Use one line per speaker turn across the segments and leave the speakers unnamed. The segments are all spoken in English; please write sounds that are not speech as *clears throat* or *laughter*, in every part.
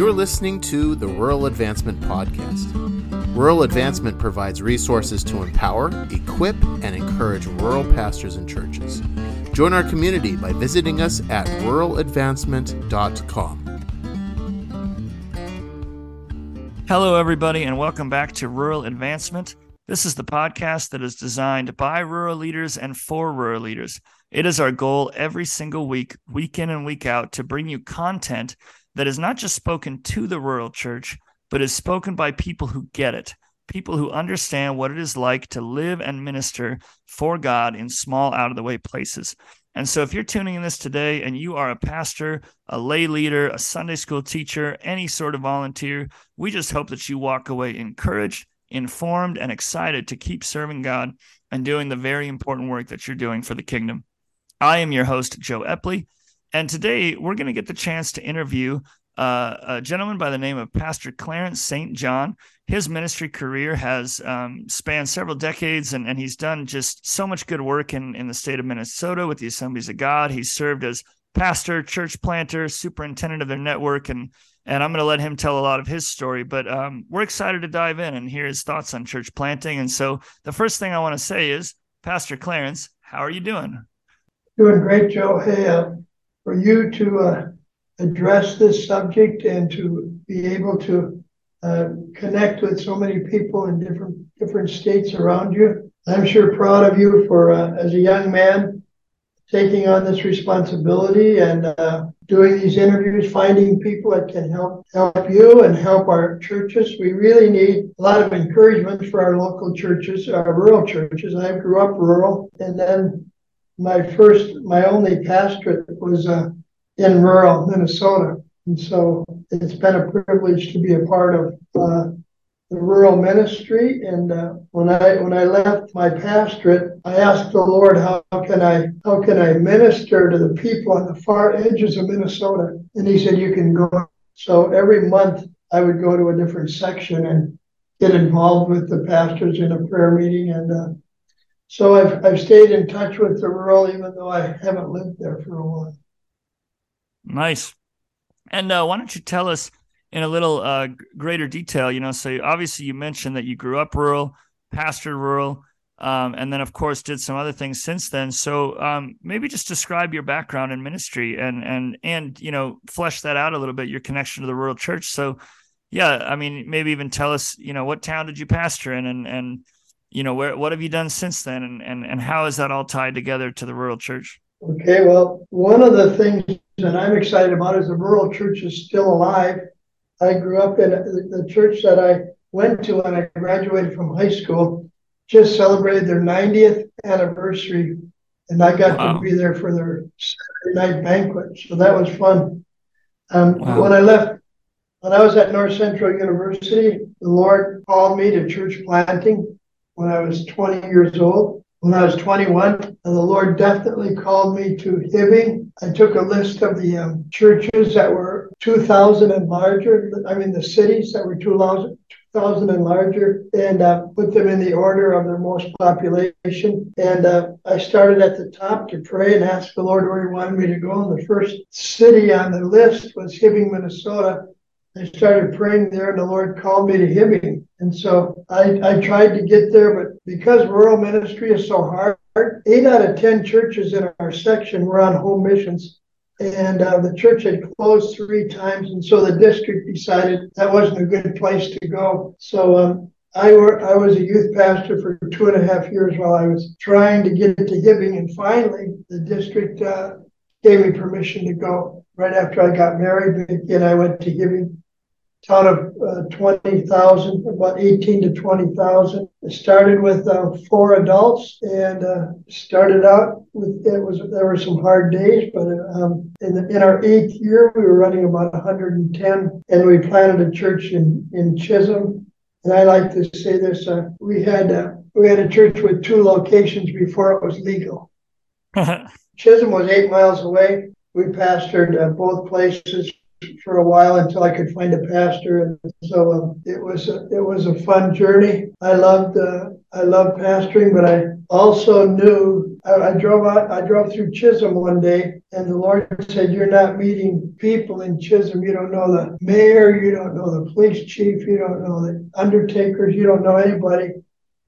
You're listening to the Rural Advancement Podcast. Rural Advancement provides resources to empower, equip, and encourage rural pastors and churches. Join our community by visiting us at ruraladvancement.com.
Hello, everybody, and welcome back to Rural Advancement. This is the podcast that is designed by rural leaders and for rural leaders. It is our goal every single week, week in and week out, to bring you content that is not just spoken to the rural church, but is spoken by people who get it, people who understand what it is like to live and minister for God in small, out of the way places. And so, if you're tuning in this today and you are a pastor, a lay leader, a Sunday school teacher, any sort of volunteer, we just hope that you walk away encouraged, informed, and excited to keep serving God and doing the very important work that you're doing for the kingdom. I am your host, Joe Epley. And today we're going to get the chance to interview uh, a gentleman by the name of Pastor Clarence St. John. His ministry career has um, spanned several decades, and, and he's done just so much good work in, in the state of Minnesota with the Assemblies of God. He's served as pastor, church planter, superintendent of their network, and and I'm going to let him tell a lot of his story. But um, we're excited to dive in and hear his thoughts on church planting. And so the first thing I want to say is, Pastor Clarence, how are you doing?
Doing great, Joe. Hey, uh, for you to uh, address this subject and to be able to uh, connect with so many people in different different states around you. I'm sure proud of you for uh, as a young man taking on this responsibility and uh, doing these interviews, finding people that can help help you and help our churches. We really need a lot of encouragement for our local churches, our rural churches. I grew up rural, and then my first, my only pastorate was uh, in rural Minnesota. And so it's been a privilege to be a part of uh, the rural ministry. And uh, when I when I left my pastorate, I asked the Lord, how, how can I how can I minister to the people on the far edges of Minnesota? And He said, you can go. So every month I would go to a different section and get involved with the pastors in a prayer meeting and uh, so I've, I've stayed in touch with the rural, even though I haven't lived there for a while.
Nice. And uh, why don't you tell us in a little uh, greater detail? You know, so obviously you mentioned that you grew up rural, pastored rural, um, and then of course did some other things since then. So um, maybe just describe your background in ministry and and and you know flesh that out a little bit. Your connection to the rural church. So yeah, I mean maybe even tell us you know what town did you pastor in and and you know where what have you done since then? And and, and how is that all tied together to the rural church?
Okay well one of the things that i'm excited about is the rural church is still alive. I grew up in the church that i went to when i graduated from high school just celebrated their 90th anniversary and i got wow. to be there for their saturday night banquet. So that was fun. Um, wow. when i left when i was at north central university the lord called me to church planting when I was 20 years old. When I was 21, and the Lord definitely called me to Hibbing. I took a list of the um, churches that were 2,000 and larger. I mean, the cities that were 2,000 and larger, and uh, put them in the order of their most population. And uh, I started at the top to pray and ask the Lord where He wanted me to go. And the first city on the list was Hibbing, Minnesota. I started praying there, and the Lord called me to Hibbing. And so I, I tried to get there, but because rural ministry is so hard, eight out of 10 churches in our section were on home missions. And uh, the church had closed three times. And so the district decided that wasn't a good place to go. So um, I, were, I was a youth pastor for two and a half years while I was trying to get to Hibbing. And finally, the district uh, gave me permission to go right after I got married. Again, I went to Hibbing town of uh, 20,000, about 18 to 20,000. It started with uh, four adults and uh, started out with, it was, there were some hard days, but um, in, the, in our eighth year, we were running about 110 and we planted a church in, in Chisholm. And I like to say this, uh, we had, uh, we had a church with two locations before it was legal. *laughs* Chisholm was eight miles away. We pastored uh, both places for a while until I could find a pastor, and so um, it was a, it was a fun journey. I loved uh, I loved pastoring, but I also knew I, I, drove out I drove through Chisholm one day and the Lord said, You're not meeting people in Chisholm. You don't know the mayor, you don't know the police chief, you don't know the undertakers, you don't know anybody.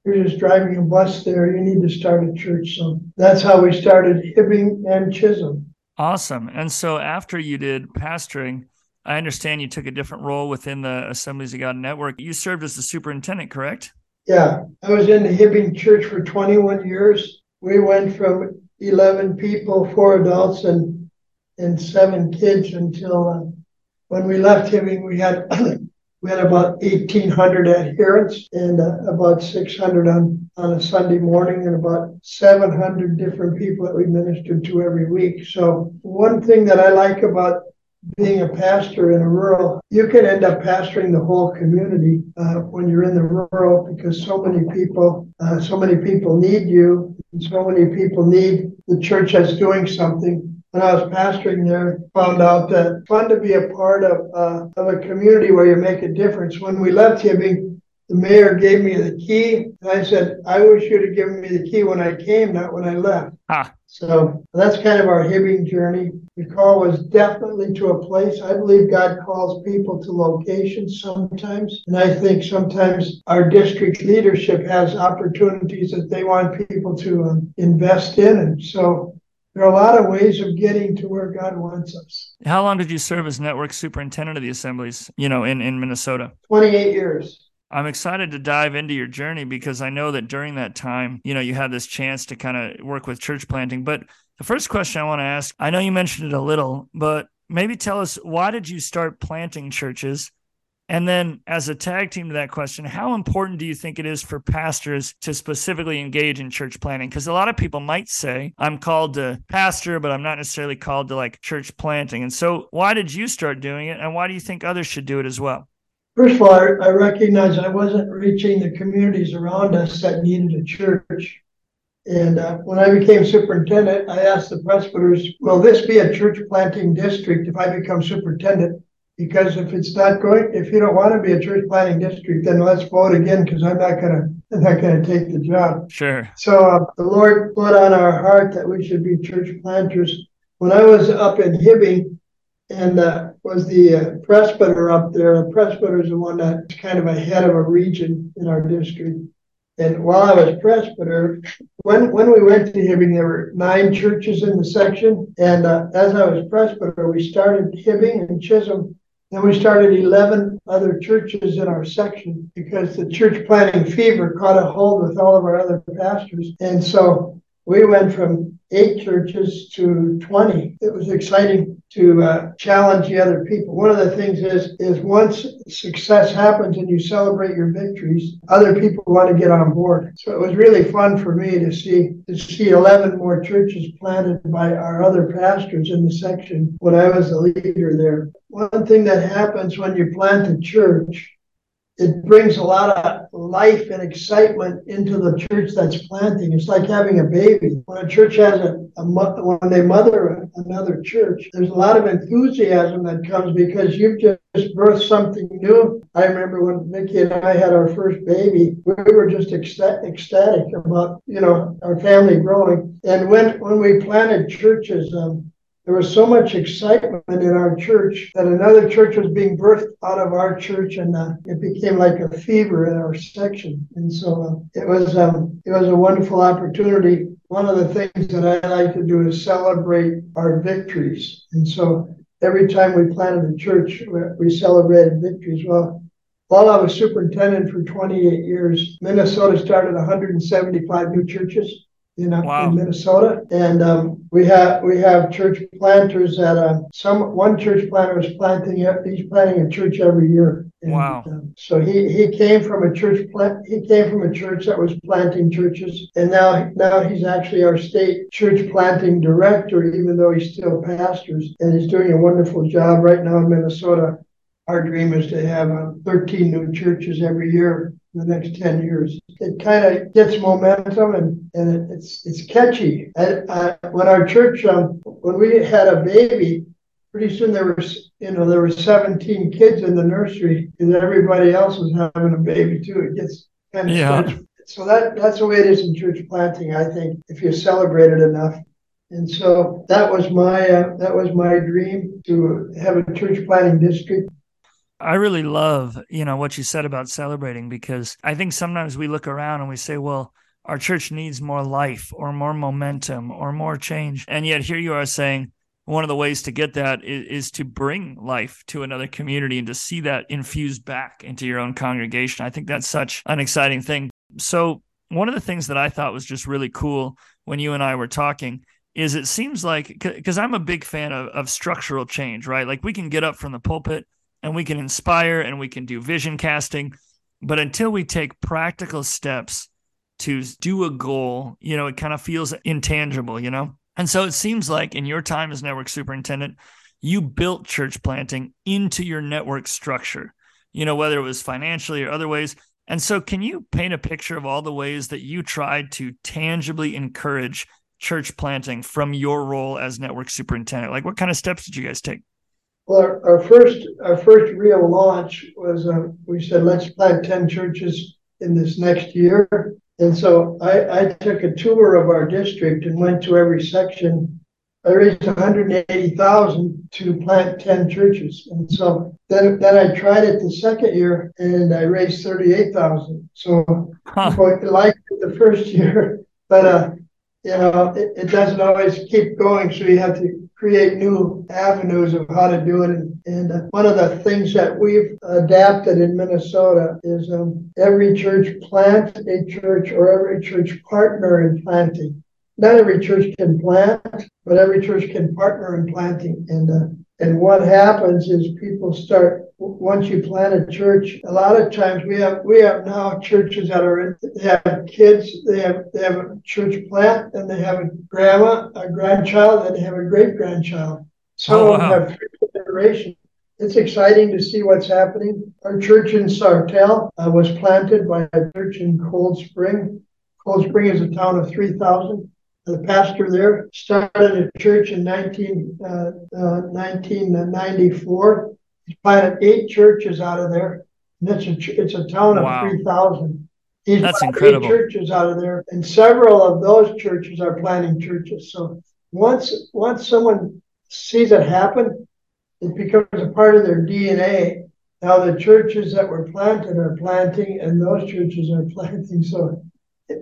You're just driving a bus there. You need to start a church. So that's how we started Hibbing and Chisholm.
Awesome. And so after you did pastoring, I understand you took a different role within the Assemblies of God network. You served as the superintendent, correct?
Yeah, I was in the Hibbing Church for 21 years. We went from 11 people, four adults, and and seven kids until uh, when we left Hibbing, we had *clears throat* we had about 1,800 adherents and uh, about 600 on on a Sunday morning, and about 700 different people that we ministered to every week. So one thing that I like about being a pastor in a rural, you can end up pastoring the whole community uh, when you're in the rural because so many people, uh, so many people need you, and so many people need the church that's doing something. When I was pastoring there, found out that fun to be a part of uh, of a community where you make a difference. When we left Hibbing, the mayor gave me the key, and I said, "I wish you'd have given me the key when I came, not when I left." Ah. So that's kind of our Hibbing journey. The call was definitely to a place. I believe God calls people to locations sometimes. And I think sometimes our district leadership has opportunities that they want people to um, invest in. And so there are a lot of ways of getting to where God wants us.
How long did you serve as network superintendent of the assemblies, you know, in, in Minnesota?
28 years.
I'm excited to dive into your journey because I know that during that time, you know, you had this chance to kind of work with church planting. But the first question I want to ask, I know you mentioned it a little, but maybe tell us why did you start planting churches? And then, as a tag team to that question, how important do you think it is for pastors to specifically engage in church planting? Because a lot of people might say, I'm called to pastor, but I'm not necessarily called to like church planting. And so, why did you start doing it? And why do you think others should do it as well?
First of all, I, I recognized I wasn't reaching the communities around us that needed a church. And uh, when I became superintendent, I asked the presbyters, will this be a church planting district if I become superintendent? Because if it's not going, if you don't want to be a church planting district, then let's vote again because I'm not gonna, I'm not gonna take the job.
Sure.
So uh, the Lord put on our heart that we should be church planters. When I was up in Hibbing, and uh, was the uh, presbyter up there. The presbyter is the one that's kind of a head of a region in our district. And while I was presbyter, when when we went to Hibbing, there were nine churches in the section. And uh, as I was presbyter, we started Hibbing and Chisholm. Then we started 11 other churches in our section because the church planting fever caught a hold with all of our other pastors. And so we went from eight churches to 20. It was exciting to uh, challenge the other people. One of the things is is once success happens and you celebrate your victories, other people want to get on board. So it was really fun for me to see to see 11 more churches planted by our other pastors in the section when I was the leader there. One thing that happens when you plant a church it brings a lot of life and excitement into the church that's planting. It's like having a baby. When a church has a, a when they mother another church, there's a lot of enthusiasm that comes because you've just birthed something new. I remember when Mickey and I had our first baby, we were just ecstatic about you know our family growing. And when when we planted churches, um, there was so much excitement in our church that another church was being birthed out of our church, and uh, it became like a fever in our section. And so uh, it was um, it was a wonderful opportunity. One of the things that I like to do is celebrate our victories, and so every time we planted a church, we celebrated victories. Well, while I was superintendent for 28 years, Minnesota started 175 new churches in, wow. in Minnesota, and um, we have we have church planters that uh, some one church planter is planting he's planting a church every year.
And, wow!
Um, so he he came from a church plant he came from a church that was planting churches, and now now he's actually our state church planting director, even though he still pastors, and he's doing a wonderful job right now in Minnesota. Our dream is to have uh, 13 new churches every year the next 10 years. It kind of gets momentum and, and it, it's it's catchy. I, when our church, um, when we had a baby, pretty soon there was, you know, there were 17 kids in the nursery and everybody else was having a baby too. It gets kind of yeah. so that that's the way it is in church planting. I think if you celebrate it enough, and so that was my uh, that was my dream to have a church planting district.
I really love, you know, what you said about celebrating because I think sometimes we look around and we say, well, our church needs more life or more momentum or more change. And yet here you are saying one of the ways to get that is, is, to bring life to another community and to see that infused back into your own congregation. I think that's such an exciting thing. So, one of the things that I thought was just really cool when you and I were talking is it seems like because I'm a big fan of, of structural change, right? Like we can get up from the pulpit and we can inspire and we can do vision casting, but until we take practical steps to do a goal, you know, it kind of feels intangible, you know? And so it seems like in your time as network superintendent, you built church planting into your network structure, you know, whether it was financially or other ways. And so, can you paint a picture of all the ways that you tried to tangibly encourage church planting from your role as network superintendent? Like, what kind of steps did you guys take?
Well, our, our first our first real launch was uh, we said let's plant ten churches in this next year, and so I, I took a tour of our district and went to every section. I raised 180,000 to plant 10 churches. And so then, then I tried it the second year and I raised 38,000. So huh. people liked it the first *laughs* year, but uh, you know, it, it doesn't always keep going. So you have to create new avenues of how to do it. And, and uh, one of the things that we've adapted in Minnesota is um, every church plant a church or every church partner in planting. Not every church can plant, but every church can partner in planting. And uh, and what happens is people start once you plant a church. A lot of times we have we have now churches that are in, they have kids. They have they have a church plant, and they have a grandma, a grandchild, and they have a great grandchild. Some oh, wow. have three generations. It's exciting to see what's happening. Our church in Sartell uh, was planted by a church in Cold Spring. Cold Spring is a town of 3,000 the pastor there started a church in 19, uh, uh, 1994. He planted eight churches out of there. And it's a, it's a town of wow. 3,000. He's
That's incredible.
Eight churches out of there, and several of those churches are planting churches. So once once someone sees it happen, it becomes a part of their DNA. Now the churches that were planted are planting, and those churches are *laughs* planting. So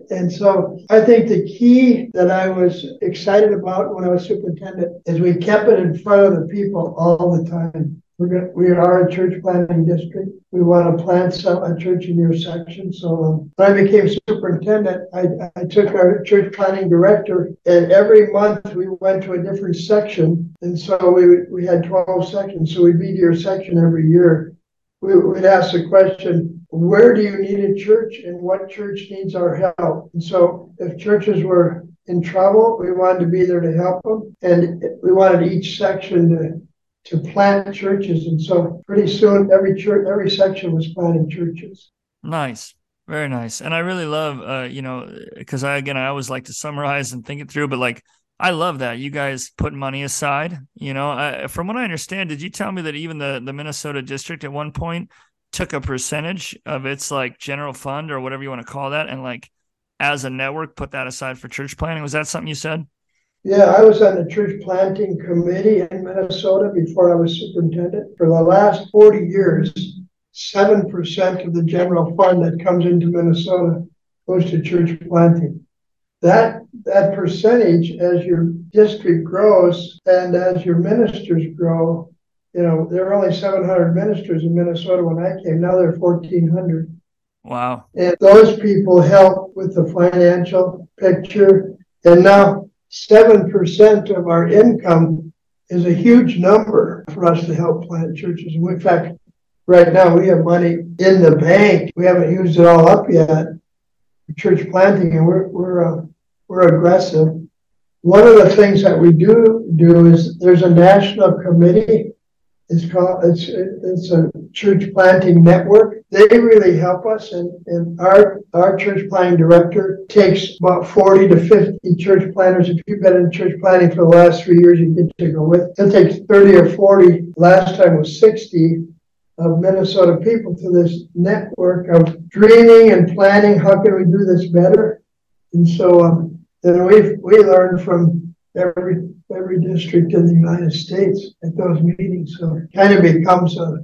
and so I think the key that I was excited about when I was superintendent is we kept it in front of the people all the time. We're gonna, we are a church planting district. We want to plant some, a church in your section. So um, when I became superintendent, I, I took our church planting director, and every month we went to a different section. And so we, we had 12 sections. So we'd be to your section every year. We, we'd ask the question, where do you need a church and what church needs our help? And so if churches were in trouble, we wanted to be there to help them. And we wanted each section to to plant churches. And so pretty soon every church, every section was planting churches.
Nice. Very nice. And I really love, uh, you know, because I, again, I always like to summarize and think it through, but like, I love that you guys put money aside. You know, from what I understand, did you tell me that even the the Minnesota district at one point took a percentage of its like general fund or whatever you want to call that and like as a network put that aside for church planting was that something you said
yeah i was on the church planting committee in minnesota before i was superintendent for the last 40 years 7% of the general fund that comes into minnesota goes to church planting that that percentage as your district grows and as your ministers grow you know, there were only 700 ministers in Minnesota when I came. Now there are 1,400.
Wow.
And those people help with the financial picture. And now 7% of our income is a huge number for us to help plant churches. In fact, right now we have money in the bank. We haven't used it all up yet church planting, and we're, we're, uh, we're aggressive. One of the things that we do do is there's a national committee it's called it's it's a church planting network. They really help us, and, and our our church planting director takes about forty to fifty church planters. If you've been in church planting for the last three years, you get to go with. It takes thirty or forty. Last time was sixty. of Minnesota people to this network of dreaming and planning. How can we do this better? And so um, then we we learned from every every district in the United States at those meetings. So it kind of becomes a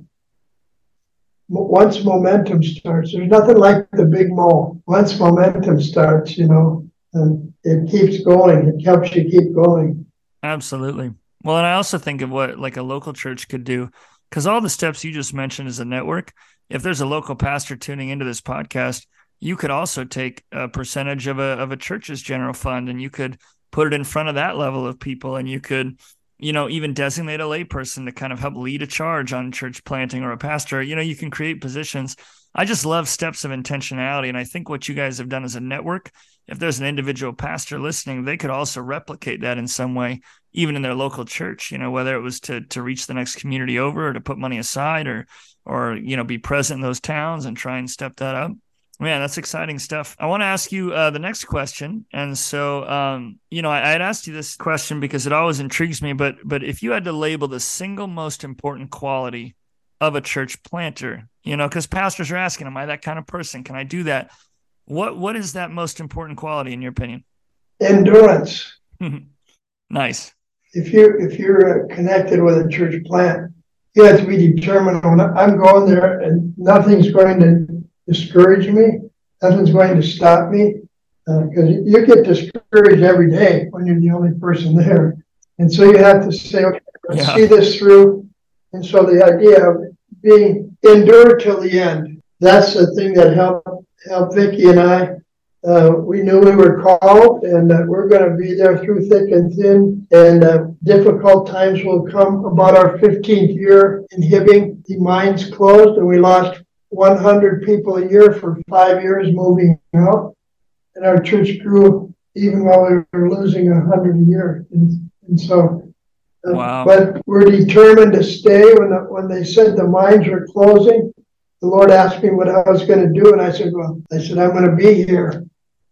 once momentum starts. There's nothing like the big mo. Once momentum starts, you know, and it keeps going. It helps you keep going.
Absolutely. Well, and I also think of what like a local church could do because all the steps you just mentioned as a network. If there's a local pastor tuning into this podcast, you could also take a percentage of a of a church's general fund and you could put it in front of that level of people and you could you know even designate a layperson to kind of help lead a charge on church planting or a pastor. You know you can create positions. I just love steps of intentionality and i think what you guys have done as a network if there's an individual pastor listening they could also replicate that in some way even in their local church you know whether it was to to reach the next community over or to put money aside or or you know be present in those towns and try and step that up Man, that's exciting stuff. I want to ask you uh, the next question, and so um, you know, I, I had asked you this question because it always intrigues me. But but if you had to label the single most important quality of a church planter, you know, because pastors are asking, "Am I that kind of person? Can I do that?" What what is that most important quality in your opinion?
Endurance.
nice.
If you if you're uh, connected with a church plant, you have to be determined. When I'm going there, and nothing's going to discourage me. Nothing's going to stop me because uh, you get discouraged every day when you're the only person there. And so you have to say, okay, let's yeah. see this through. And so the idea of being endured till the end, that's the thing that helped helped Vicki and I. Uh, we knew we were called and uh, we're going to be there through thick and thin. And uh, difficult times will come. About our 15th year in Hibbing, the mines closed and we lost 100 people a year for five years moving out. And our church grew even while we were losing 100 a year. And, and so, uh, wow. but we're determined to stay. When, the, when they said the mines were closing, the Lord asked me what I was going to do. And I said, Well, I said, I'm going to be here.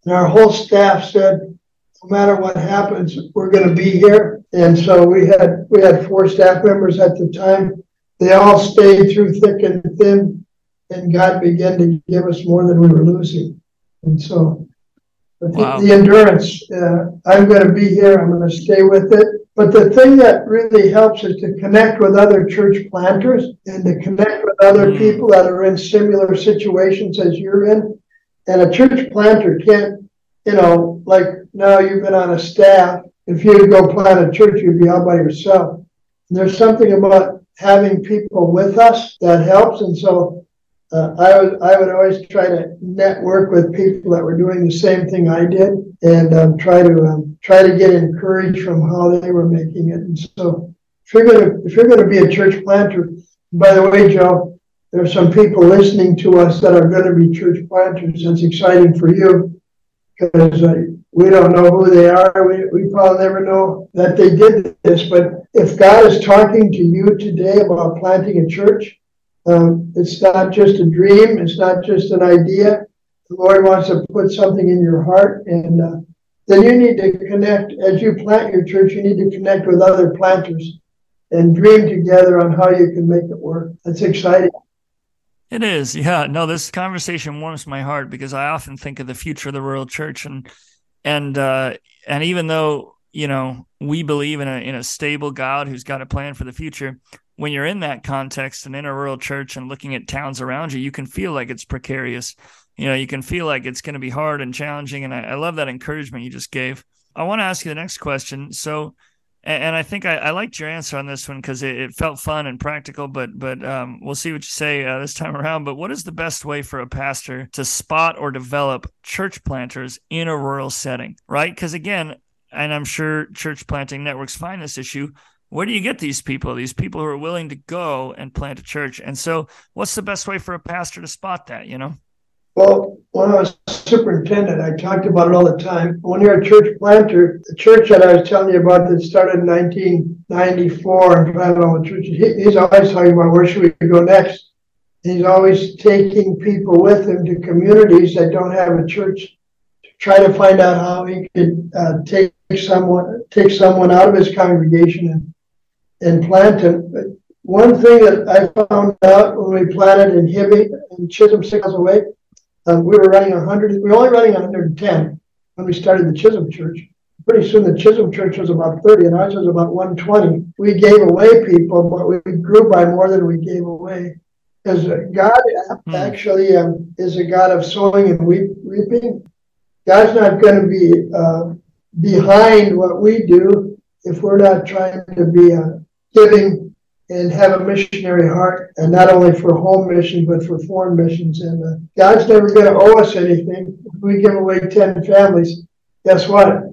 And our whole staff said, no matter what happens, we're going to be here. And so we had we had four staff members at the time. They all stayed through thick and thin and God began to give us more than we were losing. And so wow. the, the, endurance, uh, I'm going to be here, I'm going to stay with it. But the thing that really helps is to connect with other church planters and to connect with other mm. people that are in similar situations as you're in. And a church planter can't, you know, like now you've been on a staff. If you go plant a church, you'd be all by yourself. And there's something about having people with us that helps. And so uh, I would I would always try to network with people that were doing the same thing I did, and um, try to um, try to get encouraged from how they were making it. And so, if you're gonna if you're gonna be a church planter, by the way, Joe, there's some people listening to us that are going to be church planters. That's exciting for you because uh, we don't know who they are. We, we probably never know that they did this. But if God is talking to you today about planting a church, um, it's not just a dream. It's not just an idea. The Lord wants to put something in your heart, and uh, then you need to connect. As you plant your church, you need to connect with other planters and dream together on how you can make it work. That's exciting.
It is, yeah. No, this conversation warms my heart because I often think of the future of the rural church, and and uh, and even though you know we believe in a in a stable God who's got a plan for the future, when you're in that context and in a rural church and looking at towns around you, you can feel like it's precarious. You know, you can feel like it's going to be hard and challenging. And I, I love that encouragement you just gave. I want to ask you the next question. So, and, I think I, I, liked your answer on this one because it, it, felt fun and practical. But but um, we'll see what you say uh, this time around. But what is the best way for a pastor to spot or develop church planters in a rural setting? Right? Because again, and I'm sure church planting networks find this issue where do you get these people these people who are willing to go and plant a church? And so what's the best way for a pastor to spot that you know?
Well when i was superintendent i talked about it all the time. When you're a church planter the church that i was telling you about that started in 1994 and planted all the churches he, he's always talking about where should we go next. He's always taking people with him to communities that don't have a church to try to find out how he could uh, take someone take someone out of his congregation and and plant them. one thing that I found out when we planted in Hibbing and Chisholm six miles away, um, we were running 100, we were only running 110 when we started the Chisholm Church. Pretty soon the Chisholm Church was about 30 and ours was about 120. We gave away people, but we grew by more than we gave away. Because God hmm. actually um, is a God of sowing and reaping. God's not going to be uh, behind what we do if we're not trying to be uh, giving and have a missionary heart, and not only for home missions, but for foreign missions. And uh, God's never going to owe us anything. If we give away 10 families, guess what?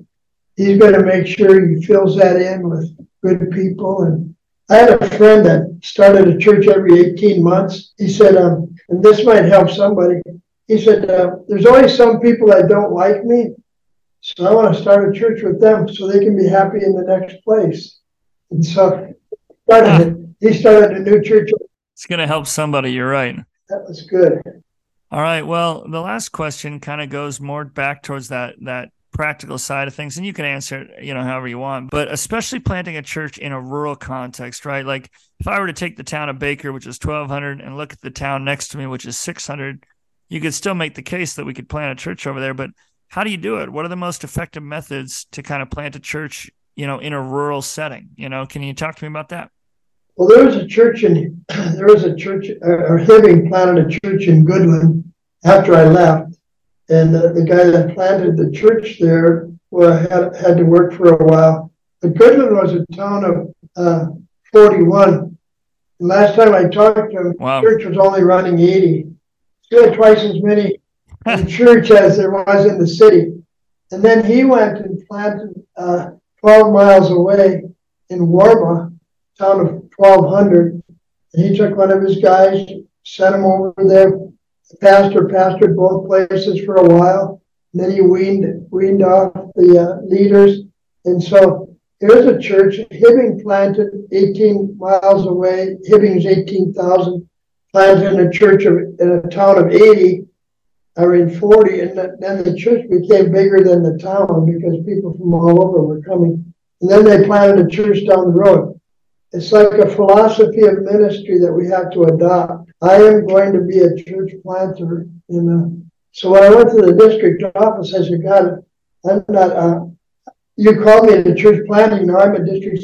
He's going to make sure he fills that in with good people. And I had a friend that started a church every 18 months. He said, um, and this might help somebody. He said, uh, There's always some people that don't like me. So I want to start a church with them so they can be happy in the next place. And so started he started a new church.
It's going to help somebody. You're right.
That was good.
All right. Well, the last question kind of goes more back towards that that practical side of things, and you can answer it, you know, however you want. But especially planting a church in a rural context, right? Like if I were to take the town of Baker, which is 1,200, and look at the town next to me, which is 600, you could still make the case that we could plant a church over there. But how do you do it? What are the most effective methods to kind of plant a church, you know, in a rural setting? You know, can you talk to me about that?
Well, there was a church in *clears throat* there was a church or Hibbing planted a church in Goodwin after I left, and the, the guy that planted the church there well, had had to work for a while. But Goodland was a town of uh, 41. And last time I talked to him, wow. the church was only running 80. Still twice as many in *laughs* church as there was in the city. And then he went and planted uh, 12 miles away in Warba, town of 1200. And he took one of his guys, sent him over there. The pastor pastored both places for a while. And then he weaned, weaned off the uh, leaders. And so here's a church, Hibbing planted 18 miles away. Hibbing's 18,000, planted in a church of, in a town of 80 or in 40. And then the church became bigger than the town because people from all over were coming. And then they planted a church down the road. It's like a philosophy of ministry that we have to adopt. I am going to be a church planter. You know. So when I went to the district office, I said, God, I'm not, uh, you called me to church planting. Now I'm a district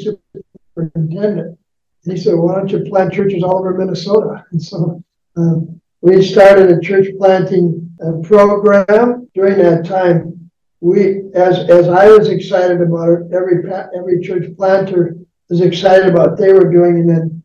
superintendent. And he said, why don't you plant churches all over Minnesota? *laughs* And so um, we started a church planting uh, program. During that time, we, as as I was excited about it, every every church planter was excited about what they were doing, and then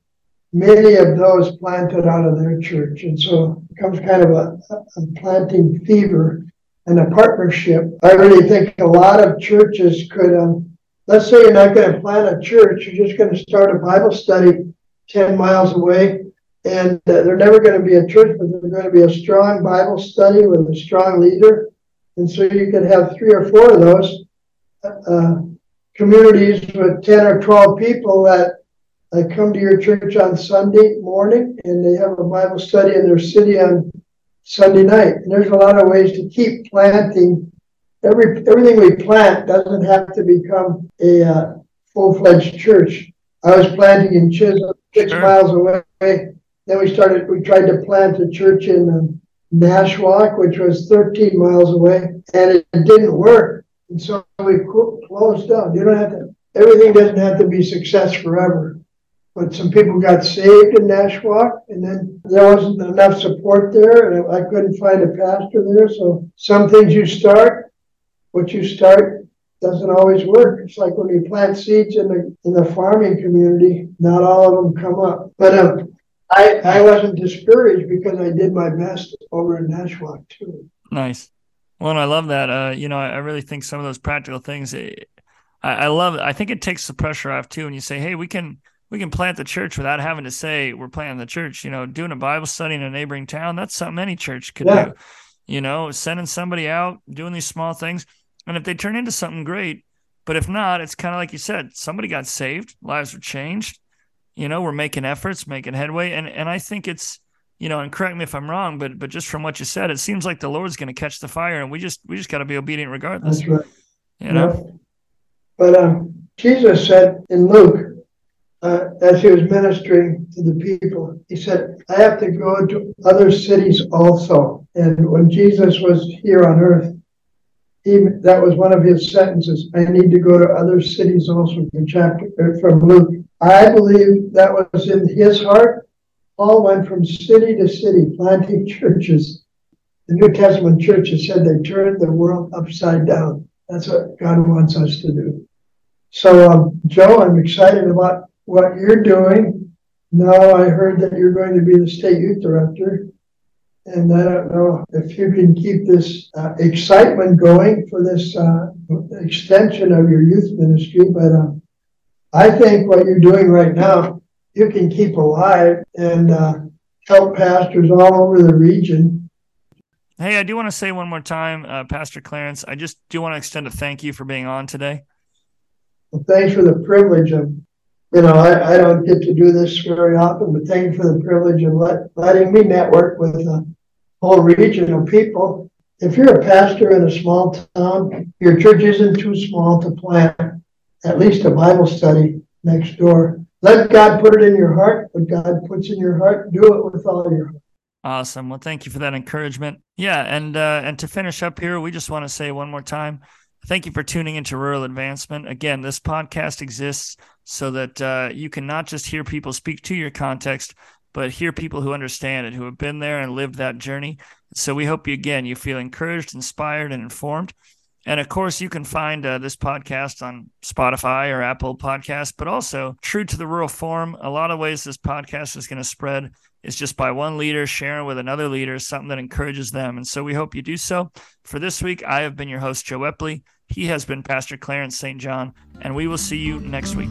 many of those planted out of their church. And so it becomes kind of a, a planting fever and a partnership. I really think a lot of churches could, um, let's say you're not going to plant a church, you're just going to start a Bible study 10 miles away. And uh, they're never going to be a church, but they're going to be a strong Bible study with a strong leader. And so you could have three or four of those. Uh, communities with 10 or 12 people that uh, come to your church on Sunday morning and they have a Bible study in their city on Sunday night. And there's a lot of ways to keep planting. Every everything we plant doesn't have to become a uh, full-fledged church. I was planting in Chisholm, six sure. miles away. Then we started. We tried to plant a church in um, Nashwauk, which was 13 miles away, and it, didn't work. And so we closed down. You don't have to, everything doesn't have to be success forever. But some people got saved in Nashwauk, and then there wasn't enough support there, and I couldn't find a pastor there. So some things you start, what you start doesn't always work. It's like when you plant seeds in the in the farming community, not all of them come up. But um, I I wasn't discouraged because I did my best over in Nashwauk too.
Nice. Well, and I love that. Uh, you know, I, I, really think some of those practical things. It, eh, I, I love it. I think it takes the pressure off too. And you say, hey, we can we can plant the church without having to say we're planting the church. You know, doing a Bible study in a neighboring town. That's something any church could yeah. do. You know, sending somebody out, doing these small things, and if they turn into something great, but if not, it's kind of like you said, somebody got saved, lives were changed. You know, we're making efforts, making headway, and and I think it's you know, and correct me if I'm wrong, but but just from what you said, it seems like the Lord's going to catch the fire, and we just we just got to be obedient regardless.
That's right.
You know.
Yeah. But um, Jesus said in Luke, uh, as he was ministering to the people. He said, I have to go to other cities also. And when Jesus was here on earth, he, that was one of his sentences. I need to go to other cities also from chapter uh, from Luke. I believe that was in his heart. Paul went from city to city planting *laughs* churches. The New Testament churches said they turned the world upside down. That's what God wants us to do. So, um, Joe, I'm excited about what you're doing. Now I heard that you're going to be the state youth director. And I don't know if you can keep this uh, excitement going for this uh, extension of your youth ministry, but uh, I think what you're doing right now, you can keep alive and uh, help pastors all over the region.
Hey, I do want to say one more time, uh, Pastor Clarence, I just do want to extend a thank you for being on today.
Well, thanks for the privilege of you know, I, I don't get to do this very often, but thank you for the privilege of let, letting me network with a whole region of people. If you're a pastor in a small town, your church isn't too small to plant at least a Bible study next door. Let God put it in your heart. What God puts in your heart, do it with all your heart.
Awesome. Well, thank you for that encouragement. Yeah, and uh, and to finish up here, we just want to say one more time, thank you for tuning into Rural Advancement. Again, this podcast exists so that uh, you can not just hear people speak to your context, but hear people who understand it, who have been there and lived that journey. So we hope you again you feel encouraged, inspired, and informed. And of course, you can find uh, this podcast on Spotify or Apple Podcasts, but also true to the rural form. A lot of ways this podcast is going to spread is just by one leader sharing with another leader something that encourages them. And so we hope you do so. For this week, I have been your host, Joe Epley. He has been Pastor Clarence St. John, and we will see you next week.